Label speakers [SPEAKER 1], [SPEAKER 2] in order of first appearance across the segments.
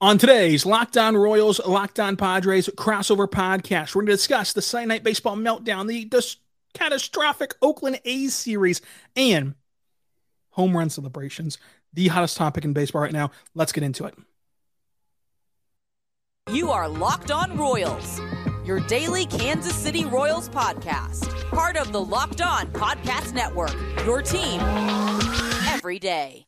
[SPEAKER 1] On today's Locked On Royals, Locked On Padres crossover podcast, we're going to discuss the Sunday Night Baseball meltdown, the, the catastrophic Oakland A's series, and home run celebrations. The hottest topic in baseball right now. Let's get into it.
[SPEAKER 2] You are Locked On Royals, your daily Kansas City Royals podcast, part of the Locked On Podcast Network, your team every day.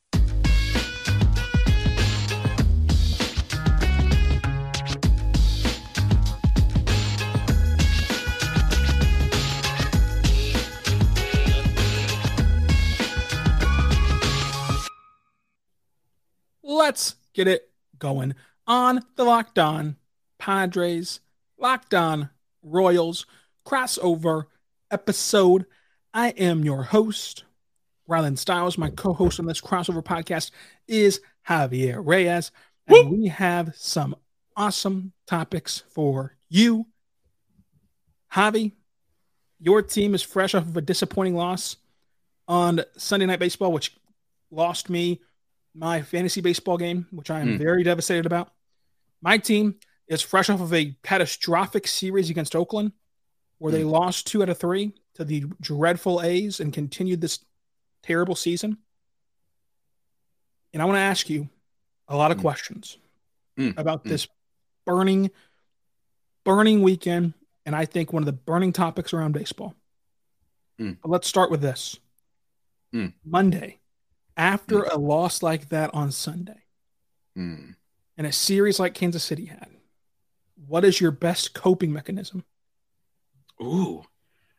[SPEAKER 1] Let's get it going on the Locked On Padres, Locked On Royals crossover episode. I am your host, Rylan Stiles. My co host on this crossover podcast is Javier Reyes. And we have some awesome topics for you. Javi, your team is fresh off of a disappointing loss on Sunday Night Baseball, which lost me my fantasy baseball game, which I am mm. very devastated about. My team is fresh off of a catastrophic series against Oakland, where mm. they hmm. lost two out of three to the dreadful A's and continued this terrible season. And I want to ask you a lot of mm. questions hmm. about hmm. this burning, burning weekend. And I think one of the burning topics around baseball. But let's start with this Monday after mm. a loss like that on Sunday mm. and a series like Kansas City had, what is your best coping mechanism?
[SPEAKER 3] Ooh,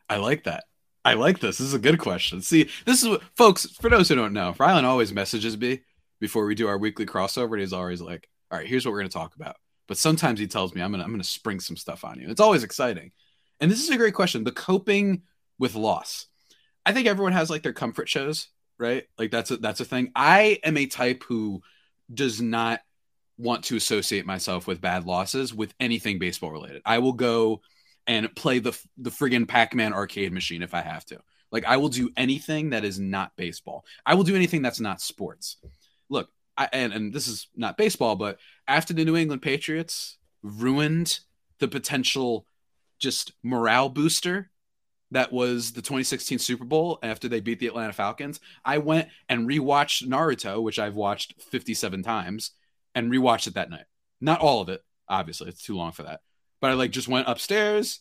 [SPEAKER 3] I like that. I like this. This is a good question. See, this is what, folks, for those who don't know, Rylan always messages me before we do our weekly crossover, and he's always like, all right, here's what we're going to talk about. But sometimes he tells me, I'm going to I'm gonna spring some stuff on you. It's always exciting. And this is a great question. The coping with loss. I think everyone has like their comfort shows right? Like that's a, that's a thing. I am a type who does not want to associate myself with bad losses with anything baseball related. I will go and play the the friggin' Pac-Man arcade machine if I have to. Like I will do anything that is not baseball. I will do anything that's not sports. Look, I, and and this is not baseball, but after the New England Patriots ruined the potential just morale booster that was the 2016 Super Bowl after they beat the Atlanta Falcons, I went and rewatched Naruto, which I've watched 57 times, and rewatched it that night. Not all of it, obviously, it's too long for that. But I like just went upstairs,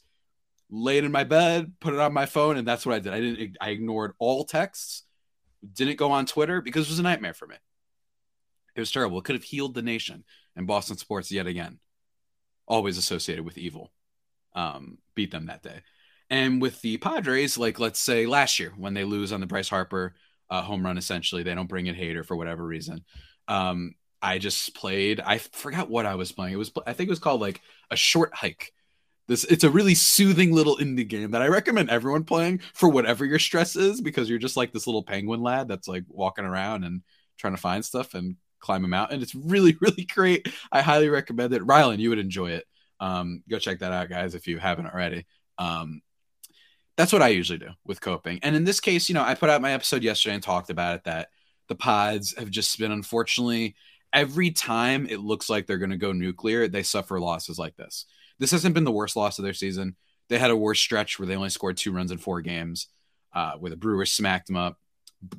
[SPEAKER 3] laid in my bed, put it on my phone, and that's what I did. I didn't I ignored all texts, didn't go on Twitter because it was a nightmare for me. It was terrible. It could have healed the nation and Boston sports yet again. Always associated with evil. Um, beat them that day. And with the Padres, like let's say last year when they lose on the Bryce Harper uh, home run, essentially they don't bring in Hader for whatever reason. Um, I just played. I forgot what I was playing. It was I think it was called like a short hike. This it's a really soothing little indie game that I recommend everyone playing for whatever your stress is because you're just like this little penguin lad that's like walking around and trying to find stuff and climb a mountain. It's really really great. I highly recommend it. Rylan, you would enjoy it. Um, go check that out, guys, if you haven't already. Um, that's what I usually do with coping. And in this case, you know, I put out my episode yesterday and talked about it that the pods have just been unfortunately every time it looks like they're going to go nuclear, they suffer losses like this. This hasn't been the worst loss of their season. They had a worse stretch where they only scored two runs in four games, uh, where the Brewers smacked them up.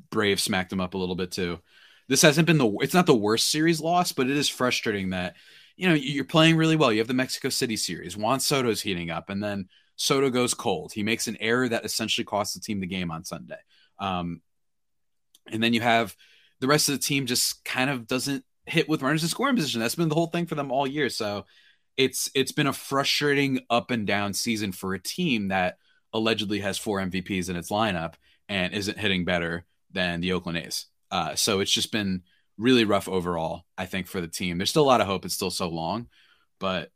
[SPEAKER 3] Brave smacked them up a little bit too. This hasn't been the it's not the worst series loss, but it is frustrating that you know you're playing really well. You have the Mexico City series. Juan Soto's heating up, and then Soto goes cold. He makes an error that essentially costs the team the game on Sunday. Um, and then you have the rest of the team just kind of doesn't hit with runners in scoring position. That's been the whole thing for them all year. So it's it's been a frustrating up and down season for a team that allegedly has four MVPs in its lineup and isn't hitting better than the Oakland A's. Uh, so it's just been really rough overall, I think, for the team. There's still a lot of hope. It's still so long, but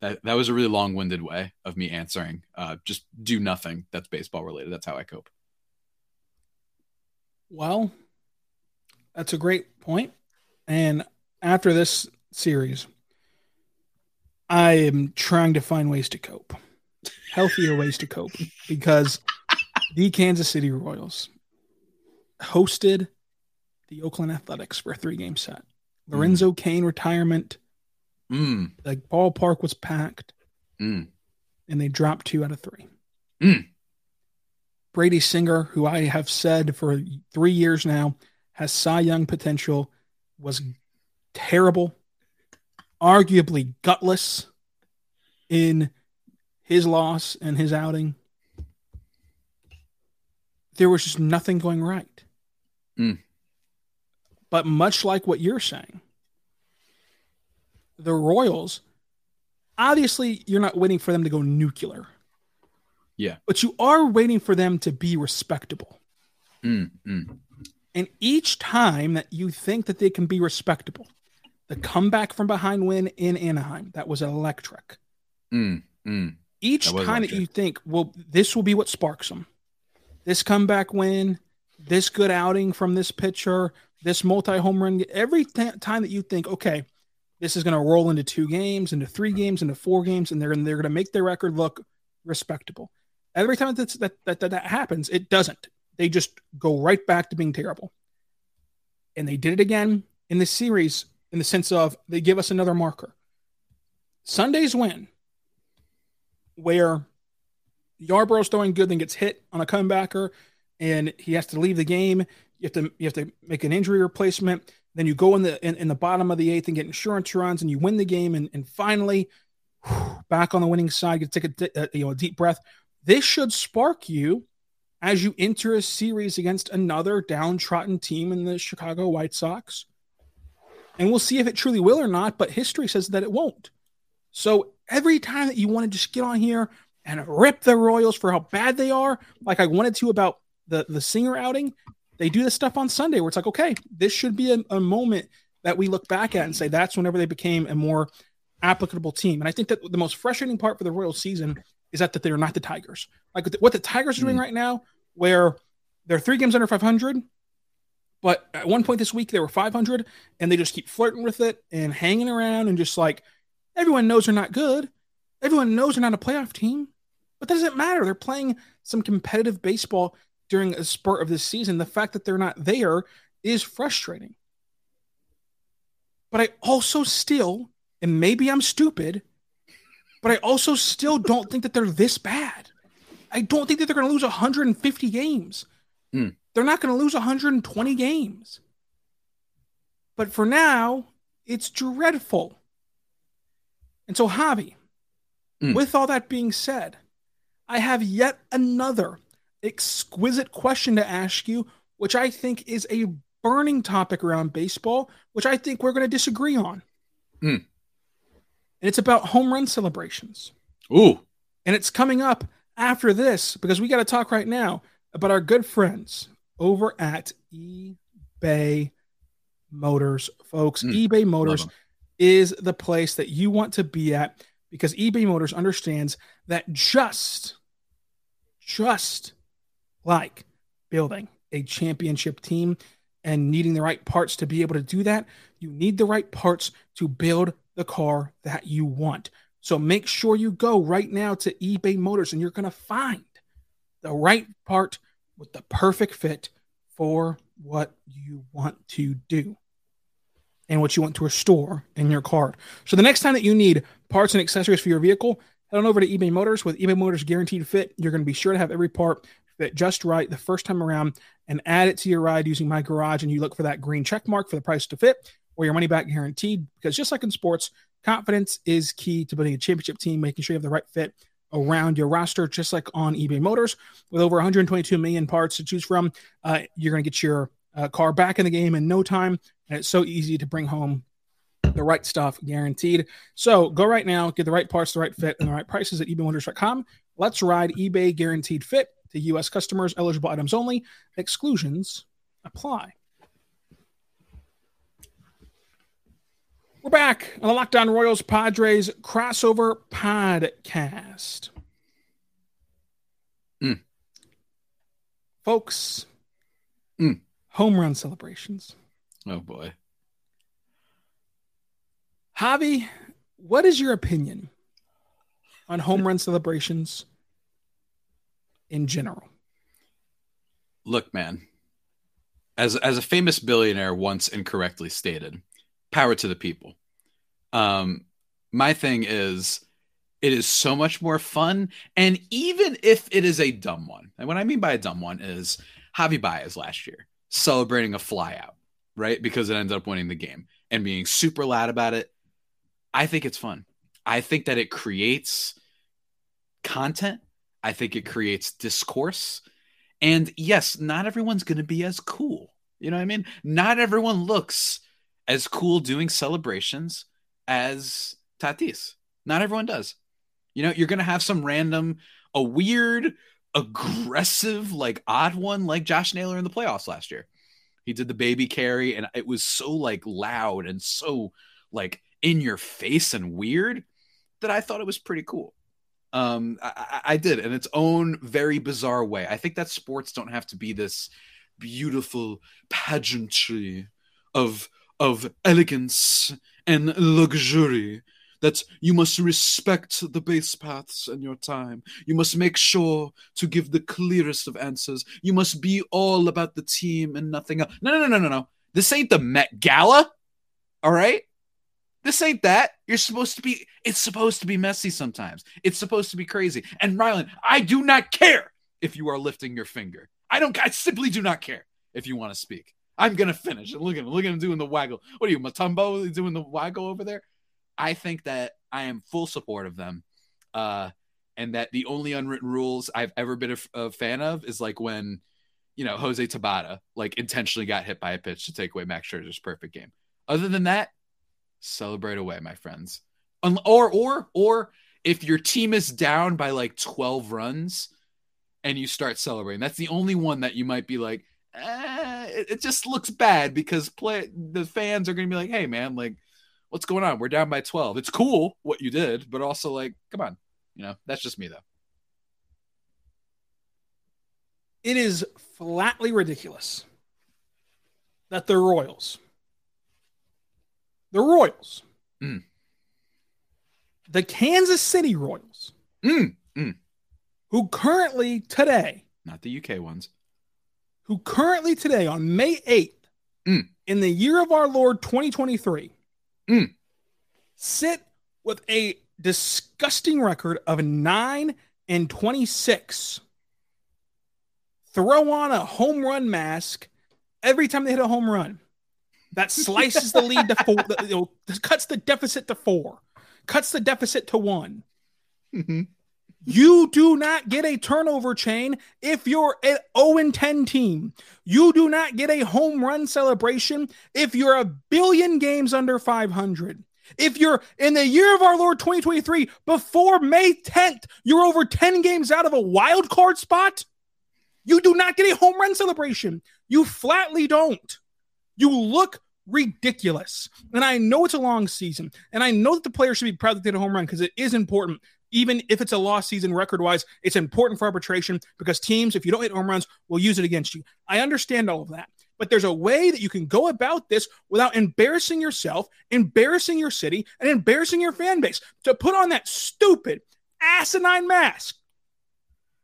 [SPEAKER 3] that, that was a really long-winded way of me answering uh, just do nothing that's baseball related that's how i cope
[SPEAKER 1] well that's a great point. and after this series i am trying to find ways to cope healthier ways to cope because the kansas city royals hosted the oakland athletics for a three game set lorenzo mm. cain retirement
[SPEAKER 3] Mm.
[SPEAKER 1] Like ballpark was packed,
[SPEAKER 3] Mm.
[SPEAKER 1] and they dropped two out of three.
[SPEAKER 3] Mm.
[SPEAKER 1] Brady Singer, who I have said for three years now has Cy Young potential, was terrible, arguably gutless in his loss and his outing. There was just nothing going right.
[SPEAKER 3] Mm.
[SPEAKER 1] But much like what you're saying, the Royals, obviously, you're not waiting for them to go nuclear.
[SPEAKER 3] Yeah.
[SPEAKER 1] But you are waiting for them to be respectable.
[SPEAKER 3] Mm. Mm.
[SPEAKER 1] And each time that you think that they can be respectable, the comeback from behind win in Anaheim, that was electric.
[SPEAKER 3] Mm. Mm.
[SPEAKER 1] Each
[SPEAKER 3] That was
[SPEAKER 1] time that you think, well, this will be what sparks them. This comeback win, this good outing from this pitcher, this multi home run, every t- time that you think, okay, this is going to roll into two games, into three games, into four games, and they're they're going to make their record look respectable. Every time that, that that that happens, it doesn't. They just go right back to being terrible. And they did it again in this series in the sense of they give us another marker. Sunday's win, where Yarbrough's throwing good, then gets hit on a comebacker, and he has to leave the game. You have to you have to make an injury replacement. Then you go in the in, in the bottom of the eighth and get insurance runs, and you win the game. And, and finally, back on the winning side, you take a, a uh, you know a deep breath. This should spark you as you enter a series against another downtrodden team in the Chicago White Sox. And we'll see if it truly will or not, but history says that it won't. So every time that you want to just get on here and rip the Royals for how bad they are, like I wanted to about the, the singer outing, they do this stuff on Sunday where it's like, okay, this should be a, a moment that we look back at and say that's whenever they became a more applicable team. And I think that the most frustrating part for the Royal season is that, that they're not the Tigers. Like what the Tigers are doing
[SPEAKER 3] Mm.
[SPEAKER 1] right now, where they're three games under 500, but at one point this week they were 500 and they just keep flirting with it and hanging around and just like everyone knows they're not good. Everyone knows they're not a playoff team, but that doesn't matter. They're playing some competitive baseball during a spurt of this season. The fact that they're not there is frustrating. But I also still, and maybe I'm stupid, but I also still don't think that they're this bad. I don't think that they're going to lose 150 games.
[SPEAKER 3] Hmm.
[SPEAKER 1] They're not going to lose 120 games. But for now, it's dreadful. And so, Javi,
[SPEAKER 3] Hmm.
[SPEAKER 1] with all that being said, I have yet another exquisite question to ask you, which I think is a burning topic around baseball, which I think we're going to disagree on.
[SPEAKER 3] Hmm.
[SPEAKER 1] And it's about home run celebrations.
[SPEAKER 3] Ooh.
[SPEAKER 1] And it's coming up after this because we got to talk right now about our good friends over at eBay Motors, folks.
[SPEAKER 3] Mm,
[SPEAKER 1] eBay Motors is the place that you want to be at because eBay Motors understands that just, just like building a championship team and needing the right parts to be able to do that, you need the right parts to build the car that you want. So make sure you go right now to eBay Motors and you're going to find the right part with the perfect fit for what you want to do and what you want to restore in your car. So the next time that you need parts and accessories for your vehicle, head on over to eBay Motors. With eBay Motors Guaranteed Fit, you're going to be sure to have every part fit just right the first time around and add it to your ride using My Garage. And you look for that green check mark for the price to fit or your money back guaranteed. Because just like in sports, confidence is key to building a championship team, making sure you have the right fit around your roster, just like on eBay Motors. With over 122 million parts to choose from, uh, you're going to get your uh, car back in the game in no time. And it's so easy to bring home the right stuff guaranteed. So go right now, get the right parts, the right fit, and the right prices at ebaymotors.com. Let's ride eBay guaranteed fit to U.S. customers, eligible items only. Exclusions apply. We're back on the Locked On Royals Padres crossover podcast.
[SPEAKER 3] Mm.
[SPEAKER 1] Folks,
[SPEAKER 3] Mm.
[SPEAKER 1] home run celebrations.
[SPEAKER 3] Oh boy.
[SPEAKER 1] Javi, what is your opinion on home run celebrations in general?
[SPEAKER 3] Look, man. As as a famous billionaire once incorrectly stated, power to the people. Um, My thing is, it is so much more fun. And even if it is a dumb one, and what I mean by a dumb one is Javi Baez last year celebrating a flyout, right? Because it ended up winning the game and being super loud about it. I think it's fun. I think that it creates content. I think it creates discourse. And yes, not everyone's going to be as cool. You know what I mean? Not everyone looks as cool doing celebrations as Tatis. Not everyone does. You know, you're going to have some random, a weird, aggressive, like odd one like Josh Naylor in the playoffs last year. He did the baby carry and it was so like loud and so like in your face and weird that I thought it was pretty cool. Um, I, I did in its own very bizarre way. I think that sports don't have to be this beautiful pageantry of of elegance and luxury that you must respect the base paths and your time. You must make sure to give the clearest of answers. You must be all about the team and nothing else. No, no, no, no, no, no. This ain't the Met Gala. All right? This ain't that. You're supposed to be, it's supposed to be messy sometimes. It's supposed to be crazy. And Rylan, I do not care if you are lifting your finger. I don't, I simply do not care if you want to speak. I'm gonna finish. And Look at him, look at him doing the waggle. What are you, Mutombo doing the waggle over there? I think that I am full support of them. Uh, and that the only unwritten rules I've ever been a, a, fan of is like when, you know, Jose Tabata like intentionally got hit by a pitch to take away Max Scherzer's perfect game. Other than that, celebrate away, my friends. Or or or if your team is down by like 12 runs and you start celebrating, that's the only one that you might be like, eh, it, it just looks bad because play the fans are going to be like, hey man, like what's going on? We're down by 12. It's cool what you did, but also like, come on. You know, that's just me though.
[SPEAKER 1] It is flatly ridiculous that the Royals, the Royals, mm. the Kansas City Royals,
[SPEAKER 3] mm. Mm.
[SPEAKER 1] who currently today,
[SPEAKER 3] not the UK ones,
[SPEAKER 1] who currently today on May 8th,
[SPEAKER 3] mm.
[SPEAKER 1] in the year of our Lord 2023,
[SPEAKER 3] Mm.
[SPEAKER 1] Sit with a disgusting record of 9 and 26. Throw on a home run mask every time they hit a home run. That slices the lead to four, you know, cuts the deficit to four, cuts the deficit to one.
[SPEAKER 3] Mm-hmm.
[SPEAKER 1] You do not get a turnover chain if you're an 0 10 team. You do not get a home run celebration if you're a billion games under 500. If you're in the year of our Lord 2023, before May 10th, you're over 10 games out of a wild card spot, you do not get a home run celebration. You flatly don't. You look ridiculous. And I know it's a long season, and I know that the players should be proud that they hit a home run because it is important even if it's a lost season record wise, it's important for arbitration because teams, if you don't hit home runs, will use it against you. I understand all of that. But there's a way that you can go about this without embarrassing yourself, embarrassing your city, and embarrassing your fan base. To put on that stupid, asinine mask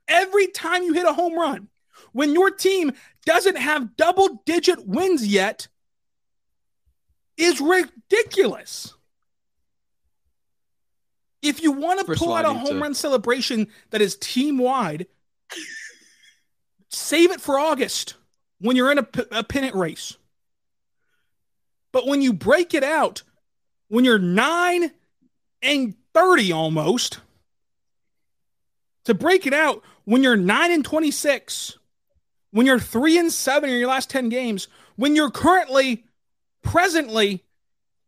[SPEAKER 1] every time you hit a home run, when your team doesn't have double digit wins yet, is ridiculous. If you want to pull out a home to... run celebration that is team wide, save it for August when you're in a, a pennant race. But when you break it out, when you're nine and 30 almost, to break it out when you're nine and 26, when you're three and seven in your last 10 games, when you're currently, presently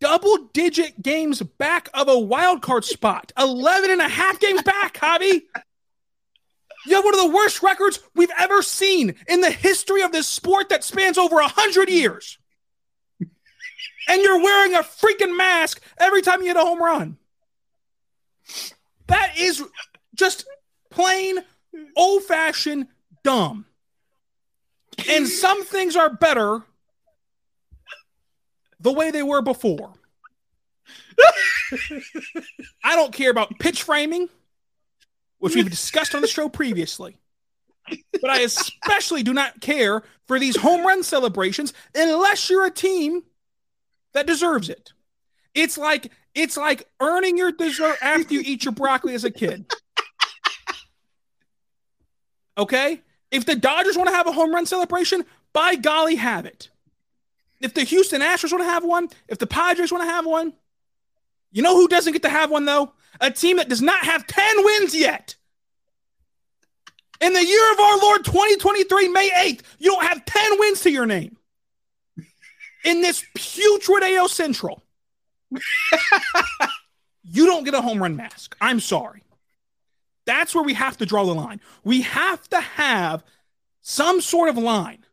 [SPEAKER 1] double digit games back of a wild card spot. 11 and a half games back, Javi. You have one of the worst records we've ever seen in the history of this sport that spans over 100 years. And you're wearing a freaking mask every time you hit a home run. That is just plain old fashioned dumb. And some things are better the way they were before. I don't care about pitch framing, which we've discussed on the show previously. But I especially do not care for these home run celebrations unless you're a team that deserves it. It's like it's like earning your dessert after you eat your broccoli as a kid. Okay? If the Dodgers want to have a home run celebration, by golly, have it. If the Houston Astros want to have one, if the Padres want to have one, you know who doesn't get to have one though? A team that does not have 10 wins yet. In the year of our Lord 2023, May 8th, you don't have 10 wins to your name. In this putrid AL Central, you don't get a home run mask. I'm sorry. That's where we have to draw the line. We have to have some sort of line.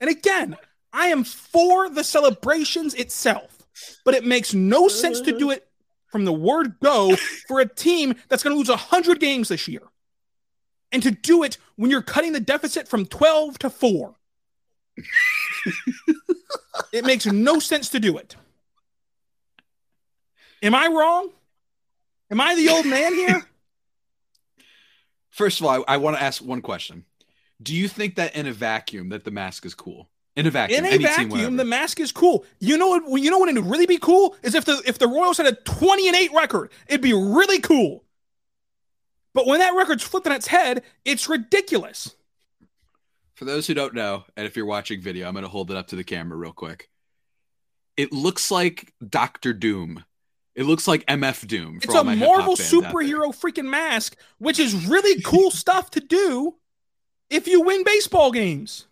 [SPEAKER 1] And again, I am for the celebrations itself, but it makes no sense to do it from the word go for a team that's going to lose 100 games this year. And to do it when you're cutting the deficit from 12 to 4. it makes no sense to do it. Am I wrong? Am I the old man here?
[SPEAKER 3] First of all, I, I want to ask one question. Do you think that in a vacuum that the mask is cool? In a vacuum,
[SPEAKER 1] in a vacuum, the mask is cool. You know what? You know what? It'd really be cool is if the if the Royals had a twenty and eight record. It'd be really cool. But when that record's flipped on its head, it's ridiculous.
[SPEAKER 3] For those who don't know, and if you're watching video, I'm going to hold it up to the camera real quick. It looks like Doctor Doom. It looks like MF Doom.
[SPEAKER 1] It's a Marvel superhero freaking mask, which is really cool stuff to do if you win baseball games.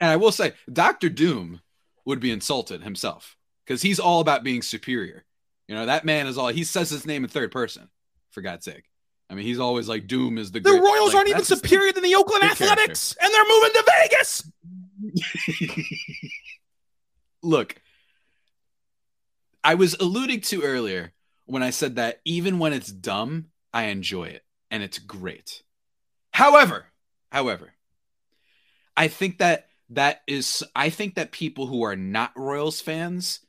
[SPEAKER 3] And I will say, Doctor Doom would be insulted himself because he's all about being superior. You know, that man is all he says his name in third person, for God's sake. I mean, he's always like Doom is the.
[SPEAKER 1] The great, Royals like, aren't even superior than the Oakland Athletics, character. and they're moving to Vegas.
[SPEAKER 3] Look, I was alluding to earlier when I said that even when it's dumb, I enjoy it and it's great. However, however, I think that that is I think that people who are not Royals fans,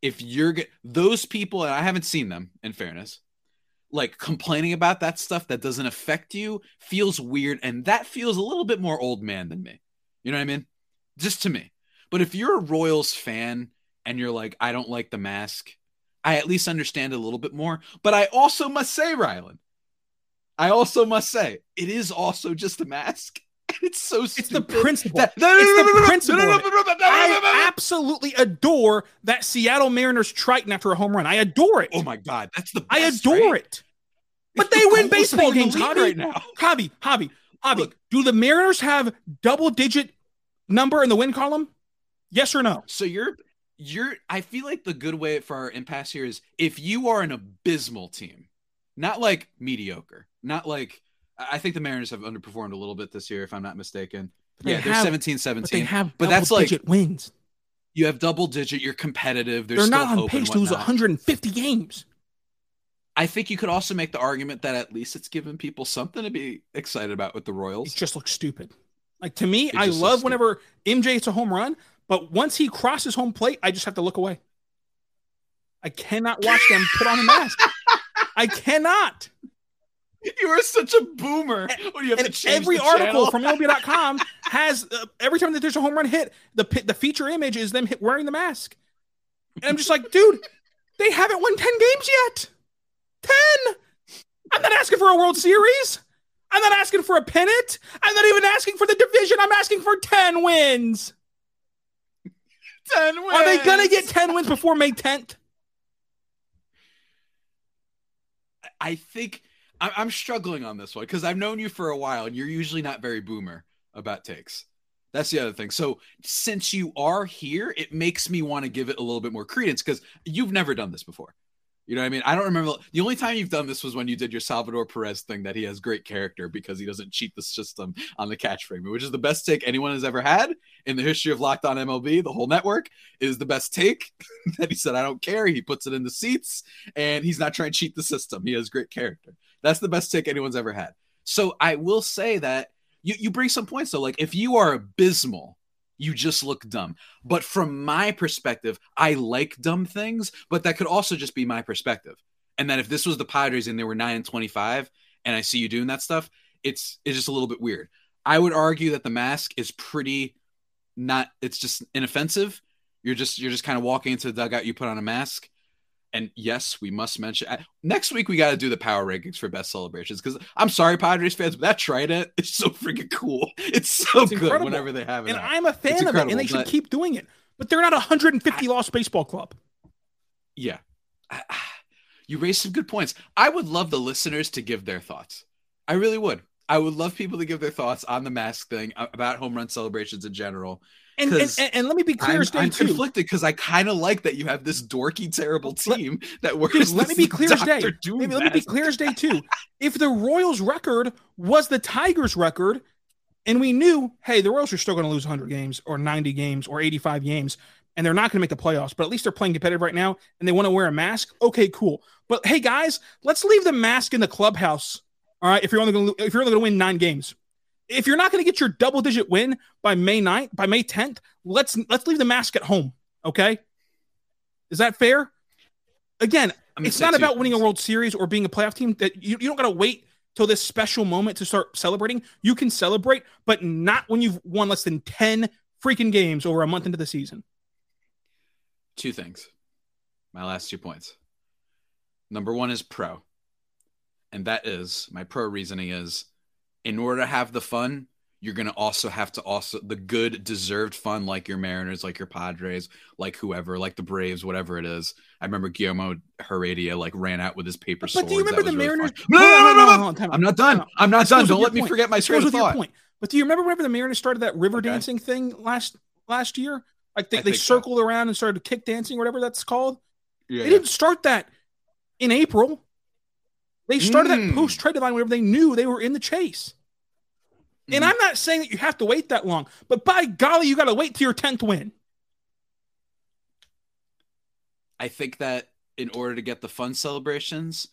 [SPEAKER 3] if you're those people, and I haven't seen them in fairness, like complaining about that stuff that doesn't affect you feels weird, and that feels a little bit more old man than me. You know what I mean? Just to me. But if you're a Royals fan and you're like, I don't like the mask, I at least understand a little bit more. But I also must say, Rylan, I also must say, it is also just a mask. It's so
[SPEAKER 1] stupid. It's the principle. That, no, no, it's no, the principle. I absolutely adore that Seattle Mariners trident after a home run. I adore it.
[SPEAKER 3] Oh my god, that's the.
[SPEAKER 1] I adore right? it. But it's they win baseball games, Javi. Right now. Javi, Javi, Javi. Look, do the Mariners have double digit number in the win column? Yes or no?
[SPEAKER 3] So you're you're I feel like the good way for our impasse here is if you are an abysmal team, not like mediocre, not like I think the Mariners have underperformed a little bit this year, if I'm not mistaken. yeah, they're 17 17. But
[SPEAKER 1] they have but that's like wins.
[SPEAKER 3] You have double digit, you're competitive.
[SPEAKER 1] They're not on pace to lose 150 games.
[SPEAKER 3] I think you could also make the argument that at least it's given people something to be excited about with the Royals.
[SPEAKER 1] It just looks stupid. Like to me, I love whenever MJ hits a home run, but once he crosses home plate, I just have to look away. I cannot watch them put on a mask. I cannot.
[SPEAKER 3] You are such a boomer. When you have
[SPEAKER 1] and every article from MLB.com has uh, every time that there's a home run hit, the the feature image is them hit, wearing the mask. And I'm just like, dude, they haven't won 10 games yet. 10. I'm not asking for a World Series. I'm not asking for a pennant. I'm not even asking for the division. I'm asking for 10 wins.
[SPEAKER 3] 10 wins.
[SPEAKER 1] Are they going to get 10 wins before May 10th?
[SPEAKER 3] I think I'm struggling on this one because I've known you for a while and you're usually not very boomer about takes. That's the other thing. So since you are here, it makes me want to give it a little bit more credence because you've never done this before. You know what I mean? I don't remember the only time you've done this was when you did your Salvador Perez thing that he has great character because he doesn't cheat the system on the catch frame, which is the best take anyone has ever had in the history of Locked On MLB. The whole network is the best take that he said, I don't care. He puts it in the seats and he's not trying to cheat the system. He has great character. That's the best take anyone's ever had. So I will say that you, you bring some points though. Like if you are abysmal you just look dumb. But from my perspective, I like dumb things, but that could also just be my perspective. And that if this was the Padres and they were 9 and 25 and I see you doing that stuff, it's it's just a little bit weird. I would argue that the mask is pretty not it's just inoffensive You're just you're just kind of walking into the dugout. You put on a mask, and yes, we must mention uh, next week we got to do the power rankings for best celebrations because I'm sorry, Padres fans, but that trident is so freaking cool. It's so
[SPEAKER 1] It's
[SPEAKER 3] good
[SPEAKER 1] incredible.
[SPEAKER 3] whenever they have it.
[SPEAKER 1] And
[SPEAKER 3] out.
[SPEAKER 1] I'm a fan of it, and they should
[SPEAKER 3] but-
[SPEAKER 1] keep doing it. But they're not a 150 loss baseball club.
[SPEAKER 3] yeah, I- I- you raised some good points. I would love the listeners to give their thoughts. I really would. I would love people to give their thoughts on the mask thing about home run celebrations in general.
[SPEAKER 1] And and, and, and let me be clear
[SPEAKER 3] I'm,
[SPEAKER 1] as day
[SPEAKER 3] I'm
[SPEAKER 1] too.
[SPEAKER 3] conflicted because I kind of like that you have this dorky, terrible
[SPEAKER 1] Let-
[SPEAKER 3] team that works.
[SPEAKER 1] Dude, let me be clear as day.
[SPEAKER 3] Doom
[SPEAKER 1] Maybe, let me be clear as day too. If the Royals' record was the Tigers' record, and we knew, hey, the Royals are still going to lose 100 games or 90 games or 85 games, and they're not going to make the playoffs, but at least they're playing competitive right now, and they want to wear a mask. Okay, cool. But hey, guys, let's leave the mask in the clubhouse. All right, if you're only going to if you're only going to win nine games, if you're not going to get your double digit win by May 9th, by May 10th, let's let's leave the mask at home. Okay, is that fair? Again, it's not about winning a. World Series or being a playoff team. That you, you don't got to wait till this special moment to start celebrating. You can celebrate, but not when you've won less than ten freaking games over a month into the season.
[SPEAKER 3] Two things. My last two points. Number one is pro. And that is my pro reasoning is in order to have the fun, you're going to also have to also the good deserved fun like your Mariners, like your Padres, like whoever, like the Braves, whatever it is. I remember Guillermo Heredia like ran out with his paper
[SPEAKER 1] But
[SPEAKER 3] swords.
[SPEAKER 1] do you remember the
[SPEAKER 3] really
[SPEAKER 1] Mariners?
[SPEAKER 3] No, no, no, no, no,
[SPEAKER 1] hold on, time out.
[SPEAKER 3] I'm not done. I'm not done. Don't let me forget my train of thought.
[SPEAKER 1] point. But do you remember whenever the Mariners started that river dancing thing last last year? Like they,
[SPEAKER 3] I
[SPEAKER 1] they circled around and started kick dancing, whatever that's called.
[SPEAKER 3] Yeah,
[SPEAKER 1] They didn't start that in April. They started that
[SPEAKER 3] Mm.
[SPEAKER 1] post trade deadline whenever they knew they were in the chase. And
[SPEAKER 3] Mhm.
[SPEAKER 1] I'm not saying that you have to wait that long, but by golly, you got to wait till your 10th win.
[SPEAKER 3] I think that in order to get the fun celebrations,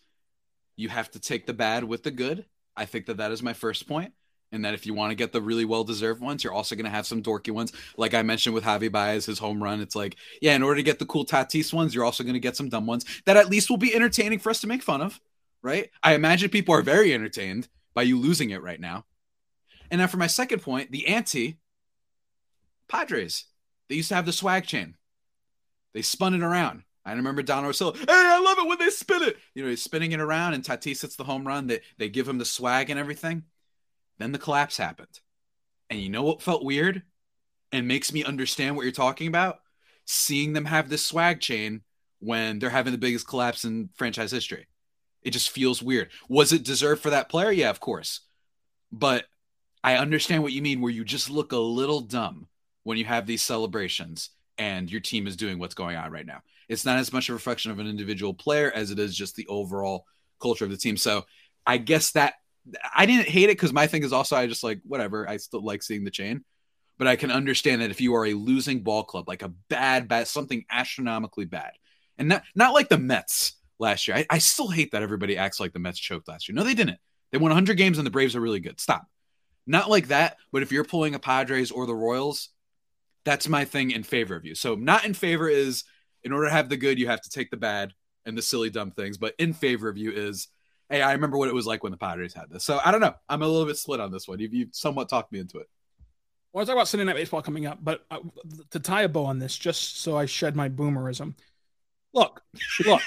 [SPEAKER 3] you have to take the bad with the good. I think that that is my first point. And that if you want to get the really well deserved ones, you're also going to have some dorky ones. Like I mentioned with Javi Baez, his home run. It's like, yeah, in order to get the cool Tatis ones, you're also going to get some dumb ones that at least will be entertaining for us to make fun of, right? I imagine people are very entertained by you losing it right now. And now for my second point, the anti Padres. They used to have the swag chain. They spun it around. I remember Don Orsillo. Hey, I love it when they spin it. You know, he's spinning it around, and Tatis hits the home run. They they give him the swag and everything. Then the collapse happened, and you know what felt weird, and makes me understand what you're talking about. Seeing them have this swag chain when they're having the biggest collapse in franchise history, it just feels weird. Was it deserved for that player? Yeah, of course, but I understand what you mean. Where you just look a little dumb when you have these celebrations and your team is doing what's going on right now. It's not as much a reflection of an individual player as it is just the overall culture of the team. So I guess that I didn't hate it because my thing is also I just like whatever. I still like seeing the chain, but I can understand that if you are a losing ball club, like a bad, bad something astronomically bad, and not not like the Mets last year. I, I still hate that everybody acts like the Mets choked last year. No, they didn't. They won 100 games and the Braves are really good. Stop. Not like that. But if you're pulling a Padres or the Royals, that's my thing in favor of you. So not in favor is in order to have the good, you have to take the bad and the silly dumb things. But in favor of you is, hey, I remember what it was like when the Padres had this. So I don't know. I'm a little bit split on this one. You've, you've somewhat talked me into it.
[SPEAKER 1] Well, I talk about Sunday Night Baseball coming up, but uh, to tie a bow on this, just so I shed my boomerism. Look, look.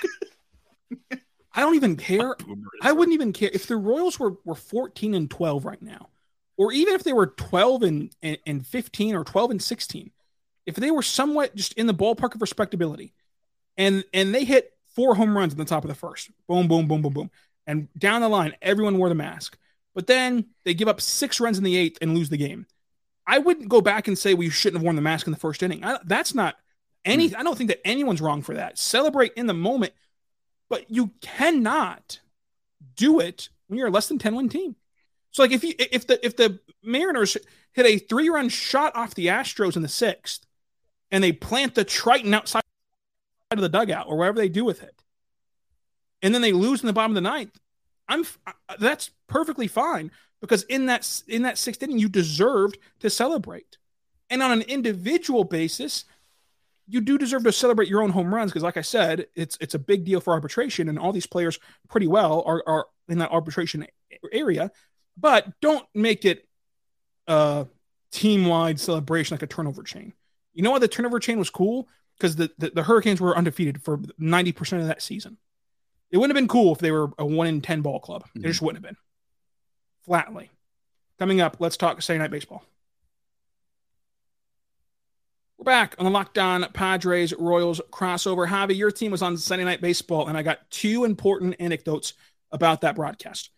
[SPEAKER 1] I don't even care. I wouldn't even care if the Royals were were 14 and 12 right now, or even if they were 12 and, and, and 15 or 12 and 16. If they were somewhat just in the ballpark of respectability, and and they hit four home runs in the top of the first, boom, boom, boom, boom, boom, and down the line, everyone wore the mask. But then they give up six runs in the eighth and lose the game. I wouldn't go back and say we shouldn't have worn the mask in the first inning. I, that's not any. Hmm. I don't think that anyone's wrong for that. Celebrate in the moment, but you cannot do it when you're a less than ten win team. So like if you if the if the Mariners hit a three run shot off the Astros in the sixth, and they plant the trident outside of the dugout or whatever they do with it, and then they lose in the bottom of the ninth, I'm that's perfectly fine because in that in that sixth inning you deserved to celebrate, and on an individual basis, you do deserve to celebrate your own home runs because, like I said, it's it's a big deal for arbitration, and all these players pretty well are are in that arbitration area, but don't make it a team wide celebration like a turnover chain. You know why the turnover chain was cool? Because the, the, the Hurricanes were undefeated for 90% of that season. It wouldn't have been cool if they were a one in 10 ball club. It
[SPEAKER 3] Mhm.
[SPEAKER 1] just wouldn't have been. Flatly. Coming up, let's talk Saturday Night Baseball. We're back on the Locked On Padres Royals crossover. Javi, your team was on Sunday Night Baseball, and I got two important anecdotes about that broadcast.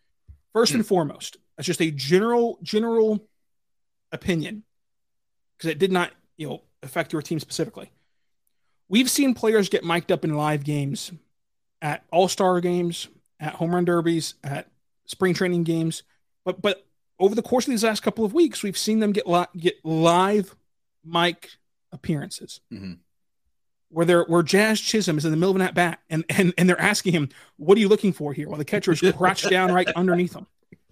[SPEAKER 1] First and hmm. foremost, that's just a general general opinion because it did not you know affect your team specifically. We've seen players get mic'd up in live games at All Star games, at home run derbies, at spring training games, but but over the course of these last couple of weeks, we've seen them get li- get live mic appearances
[SPEAKER 3] Mhm.
[SPEAKER 1] where they're where Jazz Chisholm is in the middle of an at bat and and and they're asking him, "What are you looking for here?" While the catcher is crouched down right underneath him.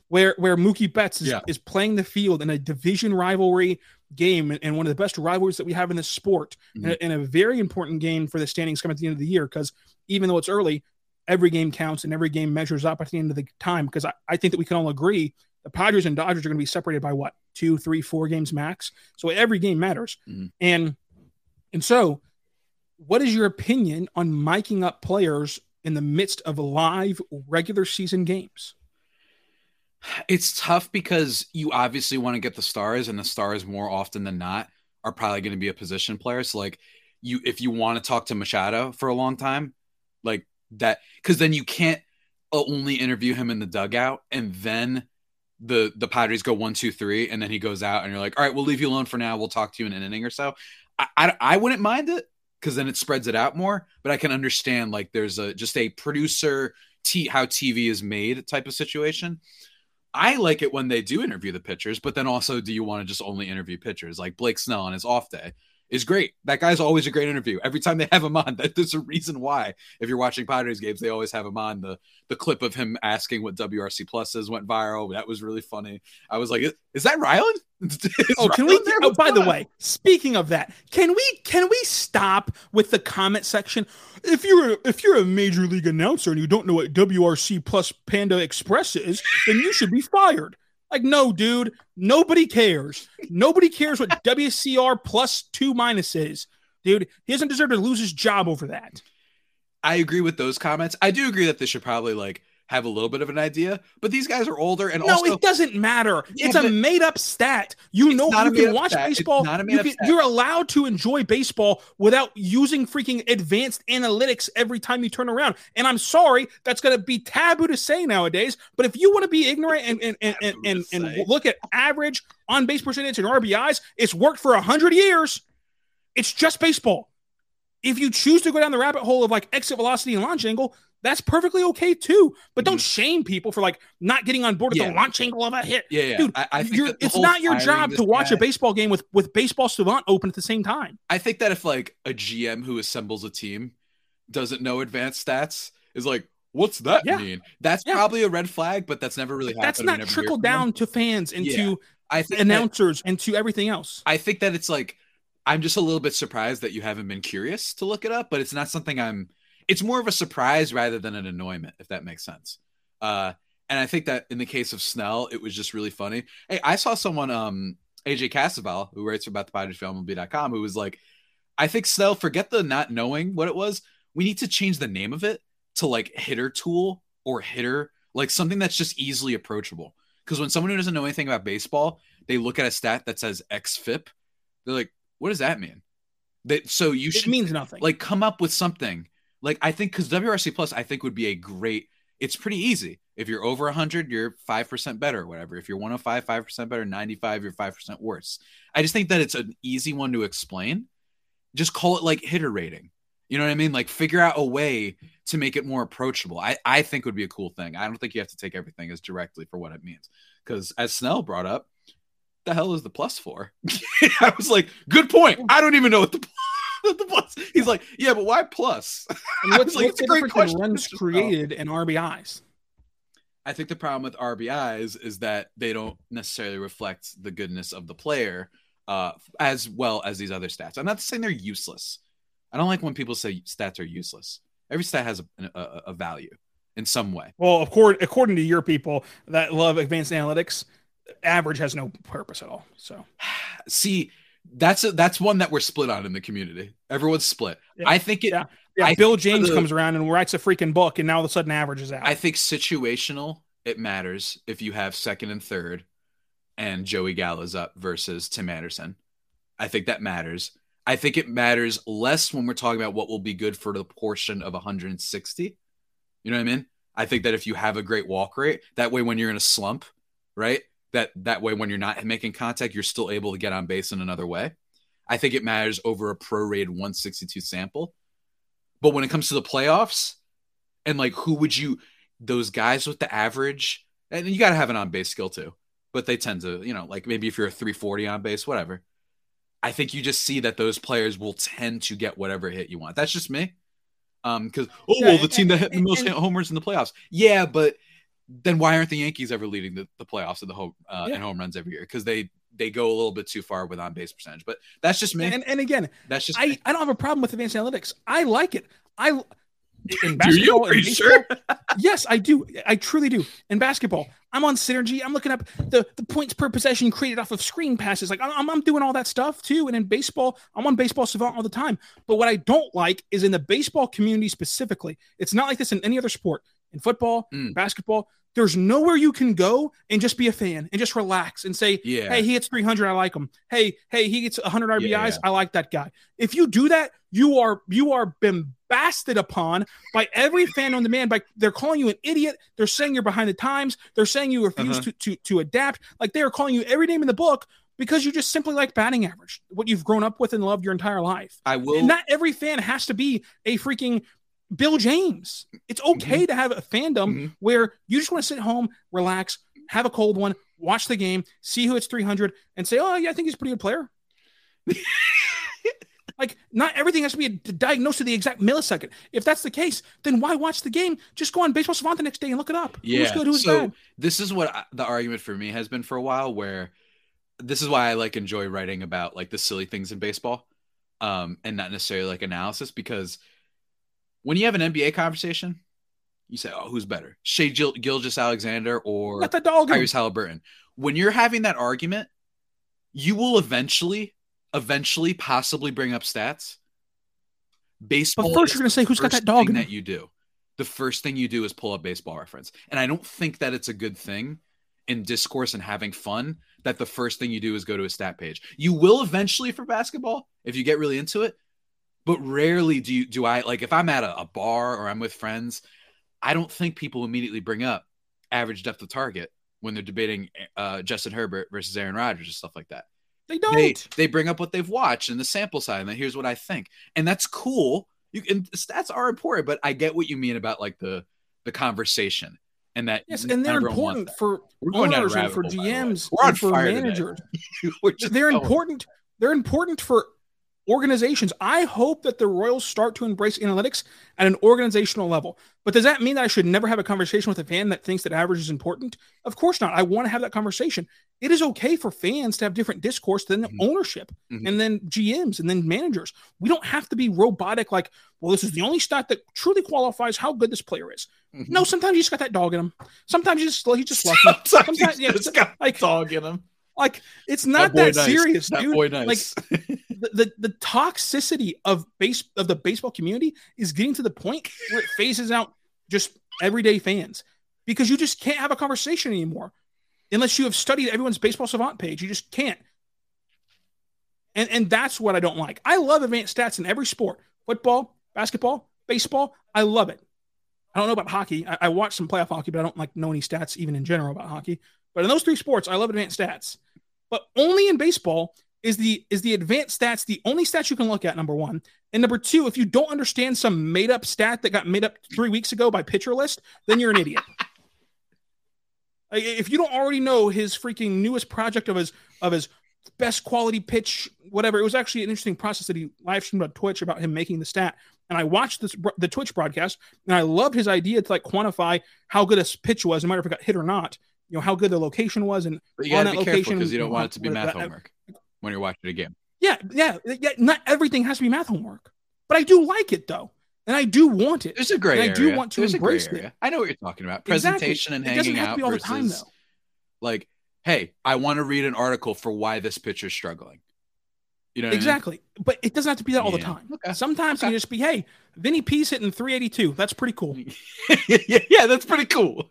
[SPEAKER 1] Where where Mookie Betts is,
[SPEAKER 3] Yeah.
[SPEAKER 1] is playing the field in a division rivalry game and- one of the best rivalries that we have in this sport,
[SPEAKER 3] Mhm.
[SPEAKER 1] and, a, and a very important game for the standings coming at the end of the year. Because even though it's early, every game counts and every game measures up at the end of the time. Because I, I think that we can all agree the Padres and Dodgers are going to be separated by what two, three, four games max. So every game matters,
[SPEAKER 3] Mhm.
[SPEAKER 1] and and so what is your opinion on miking up players in the midst of live regular season games?
[SPEAKER 3] It's tough because you obviously want to get the stars, and the stars more often than not are probably going to be a position player. So like you, if you want to talk to Machado for a long time, like that, because then you can't only interview him in the dugout, and then the the Padres go one, two, three, and then he goes out, and you're like, all right, we'll leave you alone for now. We'll talk to you in an inning or so. I I, I wouldn't mind it because then it spreads it out more. But I can understand like there's a just a producer t how TV is made type of situation. I like it when they do interview the pitchers, but then also, do you want to just only interview pitchers? Like Blake Snell on his off day is great. That guy's always a great interview. Every time they have him on, that there's a reason why. If you're watching Padres games, they always have him on. The the clip of him asking what WRC plus is went viral. That was really funny. I was like, is, is that Rylan? Is
[SPEAKER 1] Oh, can
[SPEAKER 3] Rylan
[SPEAKER 1] we?
[SPEAKER 3] there?
[SPEAKER 1] Oh,
[SPEAKER 3] What's
[SPEAKER 1] by the
[SPEAKER 3] on?
[SPEAKER 1] way, speaking of that, can we can we stop with the comment section? If you're a, if you're a major league announcer and you don't know what WRC plus Panda Express is, then you should be fired. Like, no, dude, nobody cares. Nobody cares what WCR plus two minus is, dude. He doesn't deserve to lose his job over that.
[SPEAKER 3] I agree with those comments. I do agree that they should probably like have a little bit of an idea, but these guys are older and
[SPEAKER 1] No,
[SPEAKER 3] also
[SPEAKER 1] it doesn't matter.
[SPEAKER 3] Yeah,
[SPEAKER 1] it's a made up stat. You know, you can watch
[SPEAKER 3] stat.
[SPEAKER 1] Baseball.
[SPEAKER 3] not a
[SPEAKER 1] you
[SPEAKER 3] made-up
[SPEAKER 1] can,
[SPEAKER 3] stat.
[SPEAKER 1] you're allowed to enjoy baseball without using freaking advanced analytics every time you turn around. And I'm sorry, that's going to be taboo to say nowadays. But if you want to be ignorant and and and and, and, and look at average on base percentage and RBIs, it's worked for a hundred years. It's just baseball. If you choose to go down the rabbit hole of like exit velocity and launch angle, that's perfectly okay too. But don't shame people for like not getting on board with
[SPEAKER 3] Mm-hmm. Yeah.
[SPEAKER 1] the launch angle of a hit.
[SPEAKER 3] yeah, yeah.
[SPEAKER 1] Dude,
[SPEAKER 3] I, I
[SPEAKER 1] it's not your job to watch
[SPEAKER 3] guy-
[SPEAKER 1] a baseball game with with baseball savant open at the same time.
[SPEAKER 3] I think that if like a GM who assembles a team doesn't know advanced stats, is like, what's that
[SPEAKER 1] Yeah.
[SPEAKER 3] mean? That's
[SPEAKER 1] Yeah.
[SPEAKER 3] probably a red flag, but that's never really happened.
[SPEAKER 1] That's not
[SPEAKER 3] never hear
[SPEAKER 1] trickle
[SPEAKER 3] them.
[SPEAKER 1] down to fans and to
[SPEAKER 3] I think that,
[SPEAKER 1] announcers and to everything else.
[SPEAKER 3] I think that it's like I'm just a little bit surprised that you haven't been curious to look it up, but it's not something I'm. It's more of a surprise rather than an annoyment, if that makes sense. Uh, and I think that in the case of Snell, it was just really funny. Hey, I saw someone, um, AJ Cassavell, who writes about the Padres who was like, I think Snell, forget the not knowing what it was. We need to change the name of it to like hitter tool or hitter, like something that's just easily approachable. Because when someone who doesn't know anything about baseball, they look at a stat that says XFIP, they're like, what does that mean? That so you
[SPEAKER 1] It
[SPEAKER 3] should
[SPEAKER 1] means nothing.
[SPEAKER 3] like come up with something. Like I think because WRC plus, I think would be a great. It's pretty easy. If you're over 100, you're five percent better, or whatever. If you're 105, five percent better. 95, you're five percent worse. I just think that it's an easy one to explain. Just call it like hitter rating. You know what I mean? Like figure out a way to make it more approachable. I I think would be a cool thing. I don't think you have to take everything as directly for what it means. Because as Snell brought up, the hell is the plus for? I was like, good point. I don't even know what the, the plus. He's like, yeah, but why plus?
[SPEAKER 1] and what's,
[SPEAKER 3] was like,
[SPEAKER 1] what's
[SPEAKER 3] it's
[SPEAKER 1] the
[SPEAKER 3] a great question.
[SPEAKER 1] runs
[SPEAKER 3] It's
[SPEAKER 1] created and RBIs?
[SPEAKER 3] I think the problem with RBIs is that they don't necessarily reflect the goodness of the player uh, as well as these other stats. I'm not saying they're useless. I don't like when people say stats are useless. Every stat has a, a, a value in some way.
[SPEAKER 1] Well, according according to your people that love advanced analytics, average has no purpose at all. So
[SPEAKER 3] See, That's a, that's one that we're split on in the community. Everyone's split.
[SPEAKER 1] Yeah.
[SPEAKER 3] I think it.
[SPEAKER 1] Yeah. Yeah,
[SPEAKER 3] I
[SPEAKER 1] Bill James
[SPEAKER 3] the-
[SPEAKER 1] comes around and writes a freaking book, and now all of a sudden averages out.
[SPEAKER 3] I think situational. It matters if you have second and third, and Joey Gallo's up versus Tim Anderson. I think that matters. I think it matters less when we're talking about what will be good for the portion of 160. You know what I mean? I think that if you have a great walk rate, that way when you're in a slump, right? That that way when you're not making contact, you're still able to get on base in another way. I think it matters over a prorated 162 sample. But when it comes to the playoffs, and like who would you those guys with the average, and you gotta have an on base skill too, but they tend to, you know, like maybe if you're a 340 on base, whatever. I think you just see that those players will tend to get whatever hit you want. That's just me. Um, because oh
[SPEAKER 1] Yeah,
[SPEAKER 3] well, the
[SPEAKER 1] and-
[SPEAKER 3] team that hit the
[SPEAKER 1] and-
[SPEAKER 3] most
[SPEAKER 1] and-
[SPEAKER 3] homers in the playoffs. Yeah, but then why aren't the Yankees ever leading the, the playoffs of the home uh,
[SPEAKER 1] Yeah.
[SPEAKER 3] and home runs every year? Because they they go a little bit too far with on base percentage. But that's just me.
[SPEAKER 1] and, and again,
[SPEAKER 3] that's just
[SPEAKER 1] I,
[SPEAKER 3] me.
[SPEAKER 1] I don't have a problem with advanced analytics. I like it. I in
[SPEAKER 3] Do you?
[SPEAKER 1] basketball,
[SPEAKER 3] Are you
[SPEAKER 1] baseball,
[SPEAKER 3] sure?
[SPEAKER 1] yes, I do. I truly do. In basketball, I'm on Synergy. I'm looking up the, the points per possession created off of screen passes. Like I'm, I'm doing all that stuff too. And in baseball, I'm on Baseball Savant all the time. But what I don't like is in the baseball community specifically. It's not like this in any other sport. In football,
[SPEAKER 3] Mm.
[SPEAKER 1] basketball, there's nowhere you can go and just be a fan and just relax and say,
[SPEAKER 3] Yeah.
[SPEAKER 1] hey, he hits 300. I like him. Hey, hey, he gets 100 RBIs.
[SPEAKER 3] Yeah.
[SPEAKER 1] I like that guy. If you do that, you are you are been basted upon by every fan on demand. By they're calling you an idiot. They're saying you're behind the times. They're saying you refuse
[SPEAKER 3] Uh-huh.
[SPEAKER 1] to, to to adapt. Like they are calling you every name in the book because you just simply like batting average, what you've grown up with and loved your entire life.
[SPEAKER 3] I will.
[SPEAKER 1] And not every fan has to be a freaking Bill James. It's okay to have a fandom
[SPEAKER 3] Mhm.
[SPEAKER 1] where you just want to sit home, relax, have a cold one, watch the game, see who hits 300, and say, oh, yeah, I think he's a pretty good player. like, not everything has to be diagnosed to the exact millisecond. If that's the case, then why watch the game? Just go on Baseball Savant the next day and look it up. Who's
[SPEAKER 3] Yeah.
[SPEAKER 1] good, who's
[SPEAKER 3] so
[SPEAKER 1] bad?
[SPEAKER 3] this is what I, the argument for me has been for a while. Where this is why I like enjoy writing about like the silly things in baseball, um, and not necessarily like analysis because when you have an NBA conversation, you say, "Oh, who's better, Shai Gil- Gilgeous-Alexander or
[SPEAKER 1] Let the dog.
[SPEAKER 3] Tyrese Halliburton?" When you're having that argument, you will eventually, eventually, possibly bring up stats. Baseball.
[SPEAKER 1] But first you're gonna say, "Who's got that dog
[SPEAKER 3] thing that you do? The first thing you do is pull up baseball reference, and I don't think that it's a good thing in discourse and having fun that the first thing you do is go to a stat page. You will eventually for basketball if you get really into it, but rarely do you do I like if I'm at a, a bar or I'm with friends, I don't think people immediately bring up average depth of target when they're debating uh, Justin Herbert versus Aaron Rodgers and stuff like that
[SPEAKER 1] They don't.
[SPEAKER 3] they they bring up what they've watched and the sample size and then here's what I think. And that's cool. You and stats are important, but I get what you mean about like the the conversation and that
[SPEAKER 1] yes, and they're important for owners and for
[SPEAKER 3] hole, by the way.
[SPEAKER 1] GMs and for managers.
[SPEAKER 3] that. We're just
[SPEAKER 1] they're
[SPEAKER 3] going.
[SPEAKER 1] important. They're important for organizations. I hope that the Royals start to embrace analytics at an organizational level. But does that mean that I should never have a conversation with a fan that thinks that average is important? Of course not. I want to have that conversation. It is okay for fans to have different discourse than
[SPEAKER 3] Mhm.
[SPEAKER 1] ownership
[SPEAKER 3] Mhm.
[SPEAKER 1] and then GMs and then managers. We don't have to be robotic like, well, this is the only stat that truly qualifies how good this player is.
[SPEAKER 3] Mhm.
[SPEAKER 1] No, sometimes you just got that dog in him. Sometimes you just he's just lucky.
[SPEAKER 3] Sometimes,
[SPEAKER 1] Sometimes-
[SPEAKER 3] he's
[SPEAKER 1] yeah,
[SPEAKER 3] just got
[SPEAKER 1] like-
[SPEAKER 3] dog in him.
[SPEAKER 1] Like it's not
[SPEAKER 3] boy
[SPEAKER 1] that,
[SPEAKER 3] nice.
[SPEAKER 1] serious,
[SPEAKER 3] That
[SPEAKER 1] dude.
[SPEAKER 3] nice.
[SPEAKER 1] Like the, the the toxicity of base of the baseball community is getting to the point where it phases out just everyday fans because you just can't have a conversation anymore unless you have studied everyone's baseball savant page. You just can't. And and that's what I don't like. I love advanced stats in every sport: football, basketball, baseball. I love it. I don't know about hockey. I, I watch some playoff hockey, but I don't like know any stats even in general about hockey. But in those three sports, I love advanced stats. But only in baseball is the is the advanced stats the only stats you can look at. Number one, and number two, if you don't understand some made up stat that got made up three weeks ago by Pitcher List, then you're an idiot. If you don't already know his freaking newest project of his of his best quality pitch, whatever, it was actually an interesting process that he live streamed on Twitch about him making the stat. And I watched this the Twitch broadcast, and I loved his idea to like quantify how good a pitch was, no matter if it got hit or not. You know how good the location was, and
[SPEAKER 3] But you gotta
[SPEAKER 1] on
[SPEAKER 3] be
[SPEAKER 1] that
[SPEAKER 3] careful
[SPEAKER 1] location,
[SPEAKER 3] because you don't want it to be math homework when you're watching a game.
[SPEAKER 1] yeah, yeah, yeah. Not everything has to be math homework, but I do like it though, and I do want it.
[SPEAKER 3] There's a
[SPEAKER 1] And I
[SPEAKER 3] area.
[SPEAKER 1] do want to
[SPEAKER 3] There's
[SPEAKER 1] embrace it.
[SPEAKER 3] area. I know what you're talking about.
[SPEAKER 1] Exactly.
[SPEAKER 3] Presentation and hanging out
[SPEAKER 1] be all the
[SPEAKER 3] versus
[SPEAKER 1] time though.
[SPEAKER 3] like, hey, I want to read an article for why this pitcher's struggling. You know what I mean?
[SPEAKER 1] exactly. But it doesn't have to be that all the time.
[SPEAKER 3] Okay.
[SPEAKER 1] Sometimes it
[SPEAKER 3] Okay.
[SPEAKER 1] can just be, hey, Vinny P's hitting 382. That's pretty cool.
[SPEAKER 3] yeah, yeah, that's pretty cool.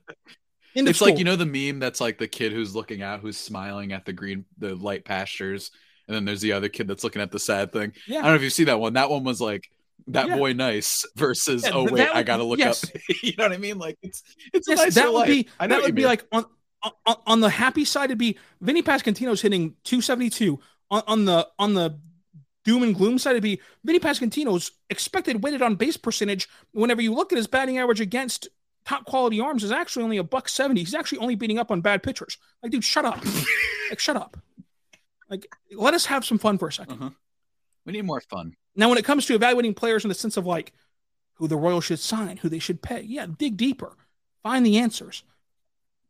[SPEAKER 1] End
[SPEAKER 3] it's like you know the meme that's like the kid who's looking out, who's smiling at the green, the light pastures, and then there's the other kid that's looking at the sad thing. I don't know if you see that one. That one was like that
[SPEAKER 1] Yeah.
[SPEAKER 3] boy nice versus
[SPEAKER 1] Yeah,
[SPEAKER 3] oh wait, I gotta look
[SPEAKER 1] yes.
[SPEAKER 3] up. you know what I mean? Like it's it's a
[SPEAKER 1] Yes,
[SPEAKER 3] nicer
[SPEAKER 1] that would
[SPEAKER 3] life.
[SPEAKER 1] be
[SPEAKER 3] I know
[SPEAKER 1] that would be
[SPEAKER 3] mean.
[SPEAKER 1] like on, on on the happy side it'd be Vinny Pasquantino's hitting 272. On, on the on the doom and gloom side it'd be Vinny Pasquantino's expected weighted on base percentage whenever you look at his batting average against top quality arms is actually only a buck 70. He's actually only beating up on bad pitchers. Like dude, shut up. like shut up. Like let us have some fun for a 2nd
[SPEAKER 3] Uh-huh. we need more fun.
[SPEAKER 1] Now, when it comes to evaluating players in the sense of like who the Royals should sign, who they should pay, yeah, dig deeper, find the answers,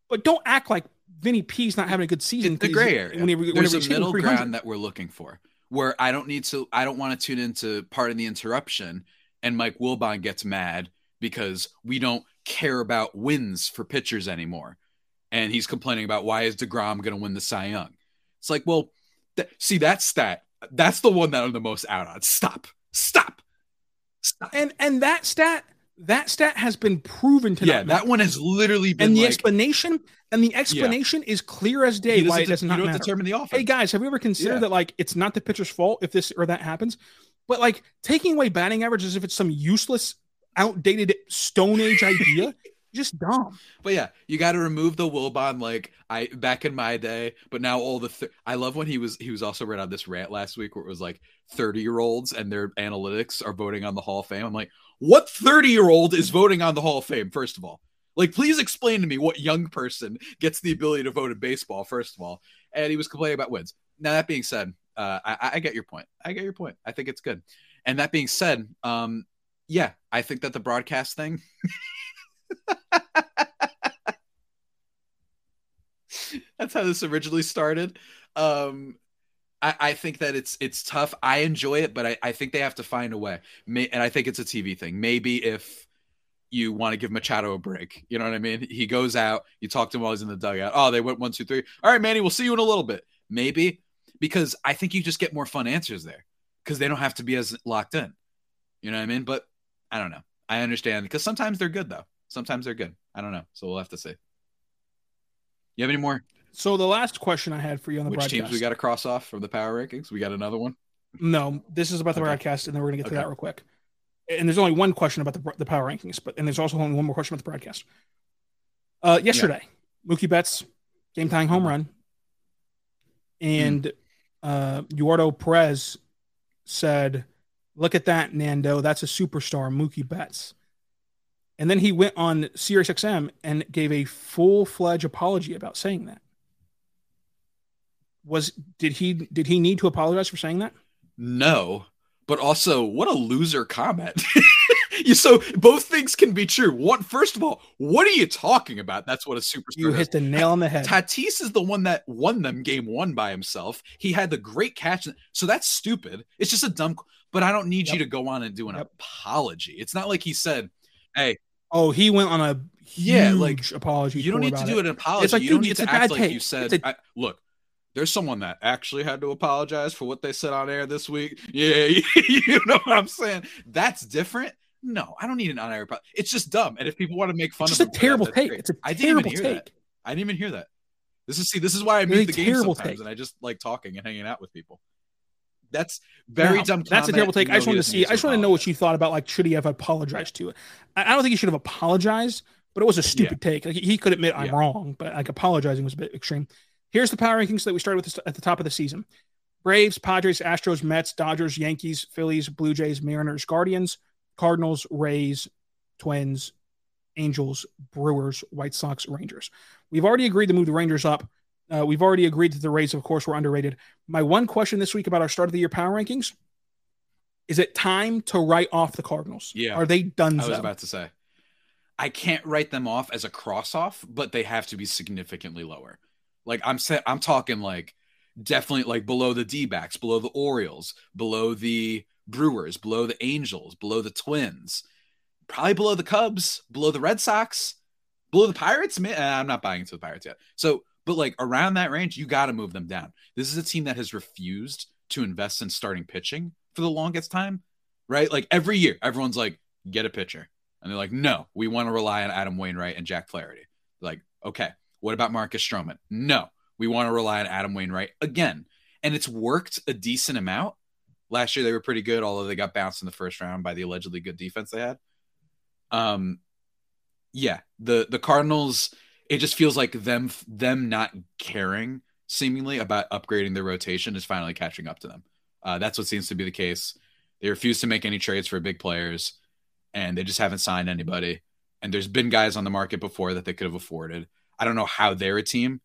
[SPEAKER 1] but don't act like Vinny P's not having a good season.
[SPEAKER 3] It's the gray area.
[SPEAKER 1] Whenever,
[SPEAKER 3] There's
[SPEAKER 1] whenever
[SPEAKER 3] a middle ground that we're looking for, where I don't need to. I don't want to tune into Pardon the Interruption, and Mike Wilbon gets mad because we don't care about wins for pitchers anymore, and he's complaining about why is deGrom going to win the Cy Young? It's like, well, th- see that stat. That's the one that I'm the most out on. Stop. Stop. Stop.
[SPEAKER 1] and and that stat, that stat has been proven to
[SPEAKER 3] Yeah, that one has literally been
[SPEAKER 1] and the
[SPEAKER 3] like
[SPEAKER 1] explanation and the explanation is clear as day why it does not matter.
[SPEAKER 3] determine the offense.
[SPEAKER 1] Hey guys, have you ever considered
[SPEAKER 3] Yeah.
[SPEAKER 1] that like it's not the pitcher's fault if this or that happens? But like taking away batting average as if it's some useless, outdated Stone Age idea, just dumb.
[SPEAKER 3] But yeah, you got to remove the Wilbon like I back in my day. But now all the th- I love when he was he was also read on this rant last week where it was like thirty year olds and their analytics are voting on the Hall of Fame. I'm like, what thirty year old is voting on the Hall of Fame? First of all, like please explain to me what young person gets the ability to vote in baseball. First of all, and he was complaining about wins. Now that being said, uh, I, I get your point. I get your point. I think it's good. And that being said, um, yeah, I think that the broadcast thing. That's how this originally started. Um, I, I think that it's it's tough. I enjoy it, but I, I think they have to find a way. May, and I think it's a TV thing. Maybe if you want to give Machado a break, you know what I mean? He goes out, you talk to him while he's in the dugout. Oh, they went one, two, three. All right, Manny, we'll see you in a little bit. Maybe because I think you just get more fun answers there because they don't have to be as locked in. You know what I mean? But I don't know. I understand because sometimes they're good though. Sometimes they're good. I don't know. So we'll have to see. You have any more?
[SPEAKER 1] So the last question I had for you on the
[SPEAKER 3] Which
[SPEAKER 1] broadcast.
[SPEAKER 3] teams we got to cross off from the power rankings? We got another one.
[SPEAKER 1] No, this is about the
[SPEAKER 3] Okay.
[SPEAKER 1] broadcast, and then we're going to get to that real quick. And there's only one question about the, the power rankings, but and there's also only one more question about the broadcast. Uh, yesterday, Mookie Betts game tying home run, and uh, Eduardo Perez said, "Look at that, Nando. That's a superstar, Mookie Betts." And then he went on SiriusXM and gave a full fledged apology about saying that. Was did he did he need to apologize for saying that?
[SPEAKER 3] No, but also what a loser comment. you so both things can be true. What first of all, what are you talking about? That's what a superstar.
[SPEAKER 1] You hit the nail on the head.
[SPEAKER 3] Tatis is the one that won them game one by himself. He had the great catch. So that's stupid. It's just a dumb, but I don't need you to go on and do an
[SPEAKER 1] Yep.
[SPEAKER 3] apology. It's not like he said, Hey,
[SPEAKER 1] Oh, he went on a
[SPEAKER 3] Yeah, like,
[SPEAKER 1] apology.
[SPEAKER 3] you don't need to do
[SPEAKER 1] it.
[SPEAKER 3] an apology.
[SPEAKER 1] It's like,
[SPEAKER 3] you don't need to act like you said,
[SPEAKER 1] a-
[SPEAKER 3] I, look, there's someone that actually had to apologize for what they said on air this week. Yeah, you know what I'm saying? That's different. No, I don't need an on-air apology. It's just dumb. And if people want to make fun
[SPEAKER 1] It's
[SPEAKER 3] of
[SPEAKER 1] a
[SPEAKER 3] him for that,
[SPEAKER 1] terrible
[SPEAKER 3] that's
[SPEAKER 1] take.
[SPEAKER 3] great.
[SPEAKER 1] It's a
[SPEAKER 3] I didn't even
[SPEAKER 1] terrible
[SPEAKER 3] hear
[SPEAKER 1] take.
[SPEAKER 3] that. I didn't even hear that. This is see, this is why I
[SPEAKER 1] It's
[SPEAKER 3] mute the game sometimes,
[SPEAKER 1] take.
[SPEAKER 3] and I just like talking and hanging out with people. That's very dumb.
[SPEAKER 1] That's a terrible take. I just want to see. I just want to know what you thought about like should he have apologized to it? I, I don't think he should have apologized, but it was a stupid take. Like, he could admit I'm
[SPEAKER 3] Yeah.
[SPEAKER 1] wrong, but like apologizing was a bit extreme. Here's the power rankings that we started with at the top of the season: Braves, Padres, Astros, Mets, Dodgers, Yankees, Phillies, Blue Jays, Mariners, Guardians, Cardinals, Rays, Twins, Angels, Brewers, White Sox, Rangers. We've already agreed to move the Rangers up. Uh, we've already agreed that the Rays, of course, were underrated. My one question this week about our start of the year power rankings is it time to write off the Cardinals?
[SPEAKER 3] Yeah.
[SPEAKER 1] Are they done?
[SPEAKER 3] I was about to say, I can't write them off as a cross off, but they have to be significantly lower. Like I'm saying, I'm talking like definitely like below the D backs, below the Orioles, below the Brewers, below the Angels, below the Twins, probably below the Cubs, below the Red Sox, below the Pirates. Eh, I'm not buying into the Pirates yet. So, but like around that range, you got to move them down. This is a team that has refused to invest in starting pitching for the longest time, right? Like every year, everyone's like, get a pitcher. And they're like, no, we want to rely on Adam Wainwright and Jack Flaherty. Like, okay, what about Marcus Stroman? No, we want to rely on Adam Wainwright again. And it's worked a decent amount. Last year they were pretty good, although they got bounced in the first round by the allegedly good defense they had. Um, yeah, the the Cardinals. It just feels like them them not caring seemingly about upgrading their rotation is finally catching up to them. Uh, that's what seems to be the case. They refuse to make any trades for big players, and they just haven't signed anybody. And there's been guys on the market before that they could have afforded. I don't know how they're a team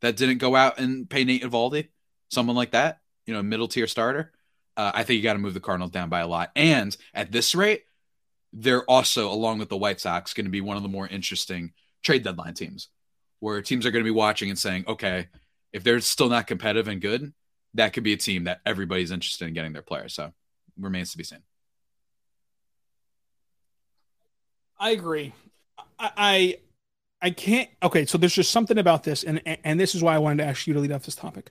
[SPEAKER 3] that didn't go out and pay Nate Eovaldi, someone like that, you know, middle tier starter. Uh, I think you got to move the Cardinals down by a lot. And at this rate, they're also, along with the White Sox, going to be one of the more interesting trade deadline teams where teams are going to be watching and saying, okay, if they're still not competitive and good, that could be a team that everybody's interested in getting their players. So remains to be seen.
[SPEAKER 1] I agree. I, I, I can't. Okay, so there's just something about this, and and this is why I wanted to ask you to lead off this topic.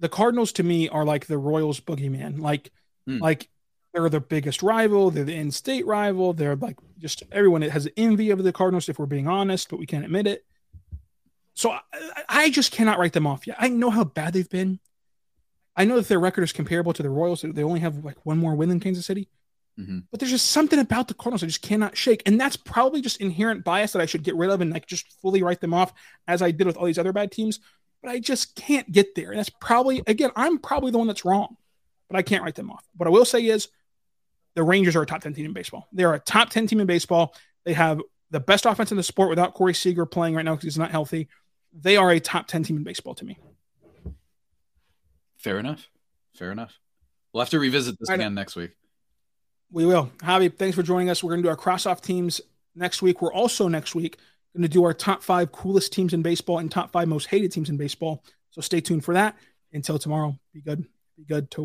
[SPEAKER 1] The Cardinals to me are like the Royals boogeyman. Like, mm. like they're the biggest rival. They're the in-state rival. They're like just everyone has envy of the Cardinals if we're being honest, but we can't admit it. So I, I just cannot write them off yet. I know how bad they've been. I know that their record is comparable to the Royals. They only have like one more win than Kansas City. Mm-hmm. But there's just something about the Cardinals I just cannot shake. And that's probably just inherent bias that I should get rid of and like just fully write them off as I did with all these other bad teams. But I just can't get there. And that's probably, again, I'm probably the one that's wrong, but I can't write them off. What I will say is the Rangers are a top 10 team in baseball. They are a top 10 team in baseball. They have the best offense in the sport without Corey Seager playing right now because he's not healthy. They are a top 10 team in baseball to me.
[SPEAKER 3] Fair enough. Fair enough. We'll have to revisit this again next week.
[SPEAKER 1] We will. Javi, thanks for joining us. We're going to do our cross off teams next week. We're also next week going to do our top five coolest teams in baseball and top five most hated teams in baseball. So stay tuned for that. Until tomorrow, be good. Be good to